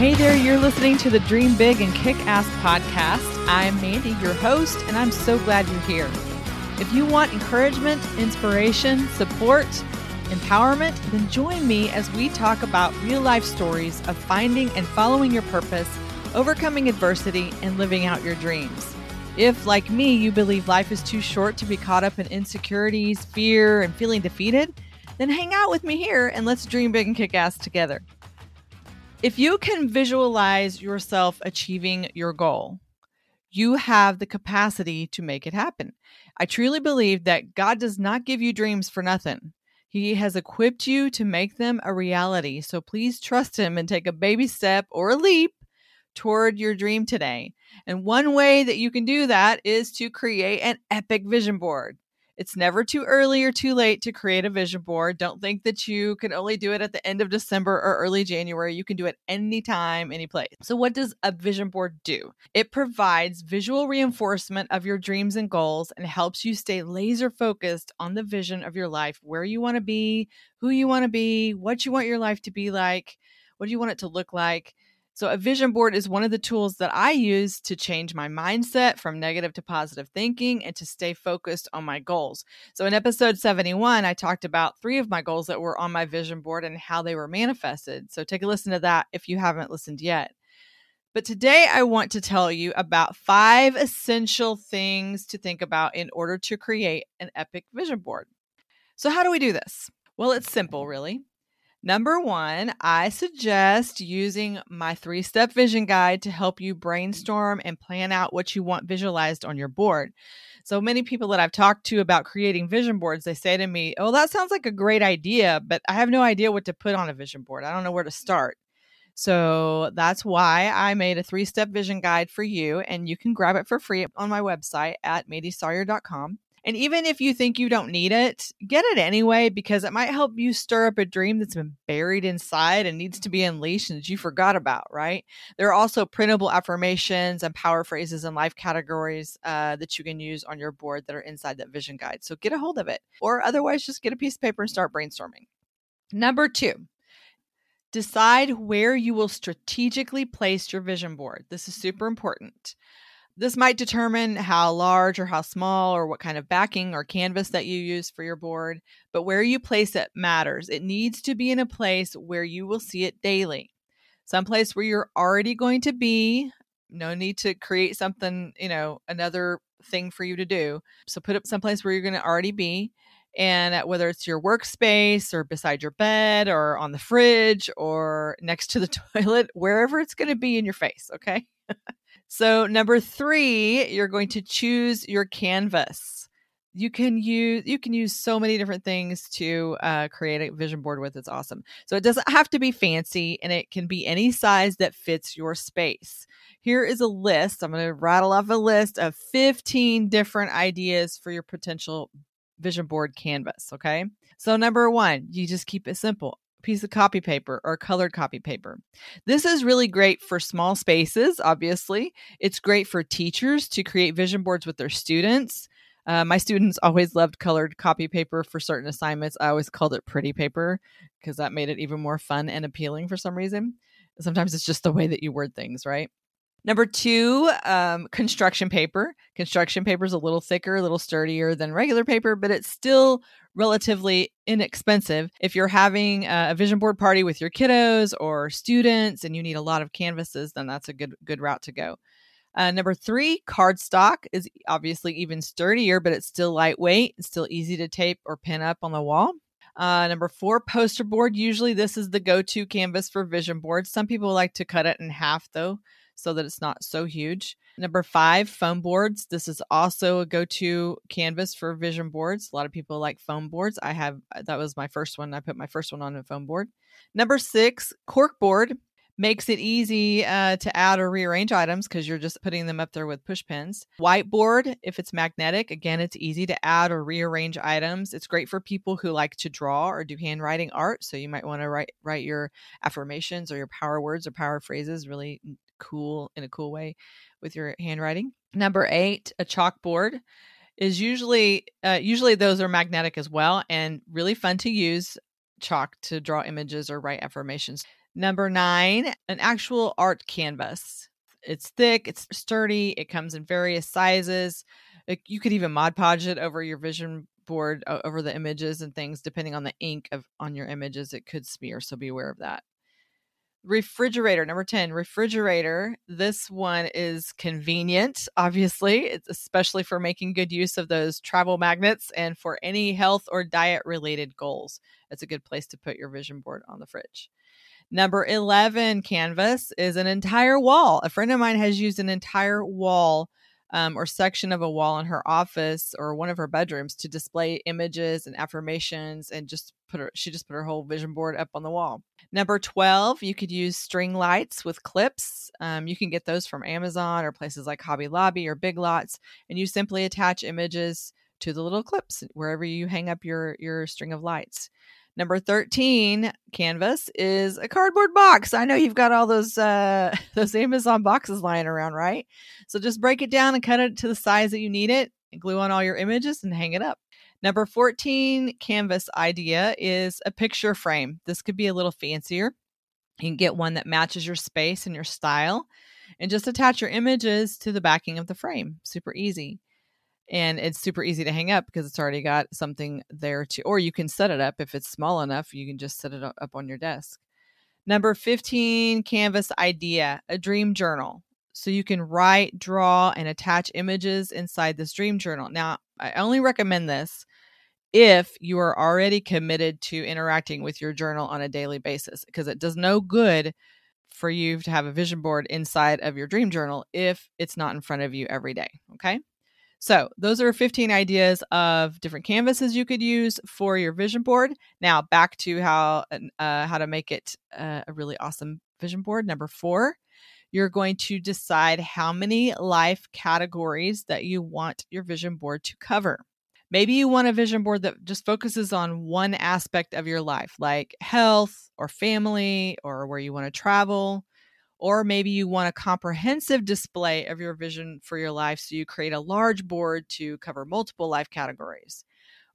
Hey there, you're listening to the Dream Big and Kick Ass podcast. I'm Mandy, your host, and I'm so glad you're here. If you want encouragement, inspiration, support, empowerment, then join me as we talk about real life stories of finding and following your purpose, overcoming adversity, and living out your dreams. If, like me, you believe life is too short to be caught up in insecurities, fear, and feeling defeated, then hang out with me here and let's dream big and kick ass together. If you can visualize yourself achieving your goal, you have the capacity to make it happen. I truly believe that God does not give you dreams for nothing. He has equipped you to make them a reality. So please trust Him and take a baby step or a leap toward your dream today. And one way that you can do that is to create an epic vision board. It's never too early or too late to create a vision board. Don't think that you can only do it at the end of December or early January. You can do it anytime, any place. So, what does a vision board do? It provides visual reinforcement of your dreams and goals and helps you stay laser focused on the vision of your life, where you want to be, who you want to be, what you want your life to be like, what do you want it to look like. So, a vision board is one of the tools that I use to change my mindset from negative to positive thinking and to stay focused on my goals. So, in episode 71, I talked about three of my goals that were on my vision board and how they were manifested. So, take a listen to that if you haven't listened yet. But today, I want to tell you about five essential things to think about in order to create an epic vision board. So, how do we do this? Well, it's simple, really. Number one, I suggest using my three step vision guide to help you brainstorm and plan out what you want visualized on your board. So many people that I've talked to about creating vision boards, they say to me, Oh, that sounds like a great idea, but I have no idea what to put on a vision board. I don't know where to start. So that's why I made a three step vision guide for you, and you can grab it for free on my website at mandysawyer.com. And even if you think you don't need it, get it anyway because it might help you stir up a dream that's been buried inside and needs to be unleashed and you forgot about, right? There are also printable affirmations and power phrases and life categories uh, that you can use on your board that are inside that vision guide. So get a hold of it, or otherwise, just get a piece of paper and start brainstorming. Number two, decide where you will strategically place your vision board. This is super important. This might determine how large or how small or what kind of backing or canvas that you use for your board, but where you place it matters. It needs to be in a place where you will see it daily. Some place where you're already going to be. No need to create something, you know, another thing for you to do. So put it someplace where you're going to already be. And whether it's your workspace or beside your bed or on the fridge or next to the toilet, wherever it's going to be in your face, okay? So, number three, you're going to choose your canvas. You can use you can use so many different things to uh, create a vision board with. It's awesome. So it doesn't have to be fancy, and it can be any size that fits your space. Here is a list. I'm going to rattle off a list of 15 different ideas for your potential vision board canvas. Okay. So number one, you just keep it simple piece of copy paper or colored copy paper. This is really great for small spaces, obviously. It's great for teachers to create vision boards with their students. Uh, my students always loved colored copy paper for certain assignments. I always called it pretty paper because that made it even more fun and appealing for some reason. Sometimes it's just the way that you word things, right? Number two, um, construction paper. Construction paper is a little thicker, a little sturdier than regular paper, but it's still relatively inexpensive. If you're having a vision board party with your kiddos or students and you need a lot of canvases, then that's a good good route to go. Uh, number three, cardstock is obviously even sturdier, but it's still lightweight. It's still easy to tape or pin up on the wall. Uh, number four, poster board. Usually, this is the go to canvas for vision boards. Some people like to cut it in half, though so that it's not so huge. Number five, foam boards. This is also a go to canvas for vision boards. A lot of people like foam boards. I have, that was my first one. I put my first one on a foam board. Number six, cork board makes it easy uh, to add or rearrange items because you're just putting them up there with push pins. Whiteboard, if it's magnetic, again, it's easy to add or rearrange items. It's great for people who like to draw or do handwriting art. So you might want to write write your affirmations or your power words or power phrases really cool in a cool way with your handwriting. Number eight, a chalkboard is usually uh, usually those are magnetic as well and really fun to use chalk to draw images or write affirmations. Number nine, an actual art canvas. It's thick, it's sturdy, it comes in various sizes. It, you could even Mod Podge it over your vision board, over the images and things, depending on the ink of on your images. It could smear, so be aware of that. Refrigerator, number 10, refrigerator. This one is convenient, obviously, it's especially for making good use of those travel magnets and for any health or diet related goals. It's a good place to put your vision board on the fridge. Number 11 canvas is an entire wall. A friend of mine has used an entire wall um, or section of a wall in her office or one of her bedrooms to display images and affirmations and just put her she just put her whole vision board up on the wall. Number 12 you could use string lights with clips. Um, you can get those from amazon or places like hobby lobby or big lots and you simply attach images to the little clips wherever you hang up your your string of lights Number 13 canvas is a cardboard box. I know you've got all those uh those Amazon boxes lying around, right? So just break it down and cut it to the size that you need it, glue on all your images and hang it up. Number 14 canvas idea is a picture frame. This could be a little fancier. You can get one that matches your space and your style and just attach your images to the backing of the frame. Super easy and it's super easy to hang up because it's already got something there to or you can set it up if it's small enough you can just set it up on your desk. Number 15 canvas idea a dream journal. So you can write draw and attach images inside this dream journal. Now i only recommend this if you are already committed to interacting with your journal on a daily basis because it does no good for you to have a vision board inside of your dream journal if it's not in front of you every day okay so, those are 15 ideas of different canvases you could use for your vision board. Now, back to how uh, how to make it uh, a really awesome vision board. Number 4, you're going to decide how many life categories that you want your vision board to cover. Maybe you want a vision board that just focuses on one aspect of your life, like health or family or where you want to travel or maybe you want a comprehensive display of your vision for your life. So you create a large board to cover multiple life categories.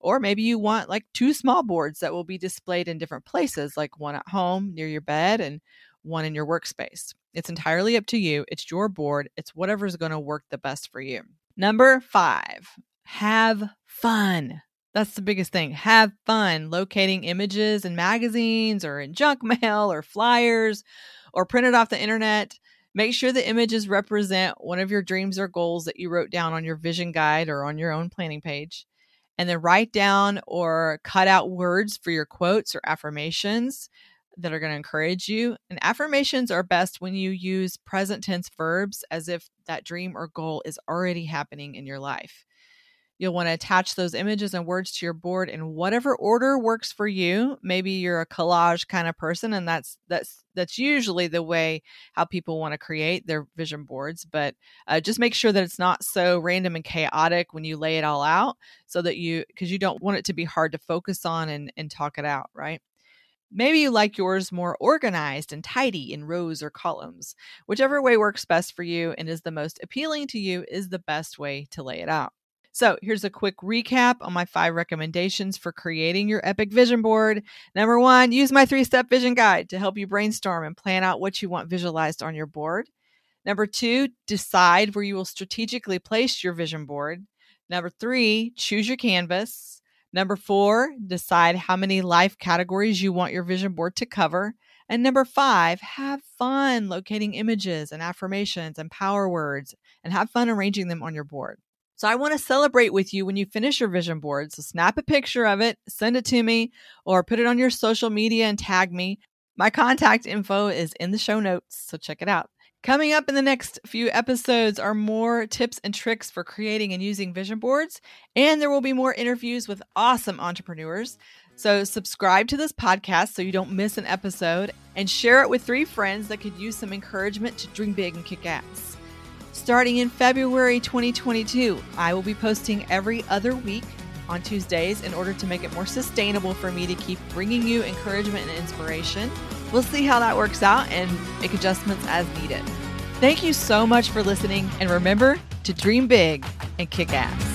Or maybe you want like two small boards that will be displayed in different places, like one at home near your bed and one in your workspace. It's entirely up to you. It's your board, it's whatever's going to work the best for you. Number five, have fun. That's the biggest thing. Have fun locating images in magazines or in junk mail or flyers or print it off the internet. Make sure the images represent one of your dreams or goals that you wrote down on your vision guide or on your own planning page. And then write down or cut out words for your quotes or affirmations that are going to encourage you. And affirmations are best when you use present tense verbs as if that dream or goal is already happening in your life. You'll want to attach those images and words to your board in whatever order works for you. Maybe you're a collage kind of person and that's that's that's usually the way how people want to create their vision boards, but uh, just make sure that it's not so random and chaotic when you lay it all out so that you because you don't want it to be hard to focus on and and talk it out, right? Maybe you like yours more organized and tidy in rows or columns. Whichever way works best for you and is the most appealing to you is the best way to lay it out. So here's a quick recap on my five recommendations for creating your epic vision board. Number one, use my three step vision guide to help you brainstorm and plan out what you want visualized on your board. Number two, decide where you will strategically place your vision board. Number three, choose your canvas. Number four, decide how many life categories you want your vision board to cover. And number five, have fun locating images and affirmations and power words and have fun arranging them on your board. So I want to celebrate with you when you finish your vision board. So snap a picture of it, send it to me, or put it on your social media and tag me. My contact info is in the show notes, so check it out. Coming up in the next few episodes are more tips and tricks for creating and using vision boards, and there will be more interviews with awesome entrepreneurs. So, subscribe to this podcast so you don't miss an episode and share it with three friends that could use some encouragement to dream big and kick ass. Starting in February 2022, I will be posting every other week on Tuesdays in order to make it more sustainable for me to keep bringing you encouragement and inspiration. We'll see how that works out and make adjustments as needed. Thank you so much for listening, and remember to dream big and kick ass.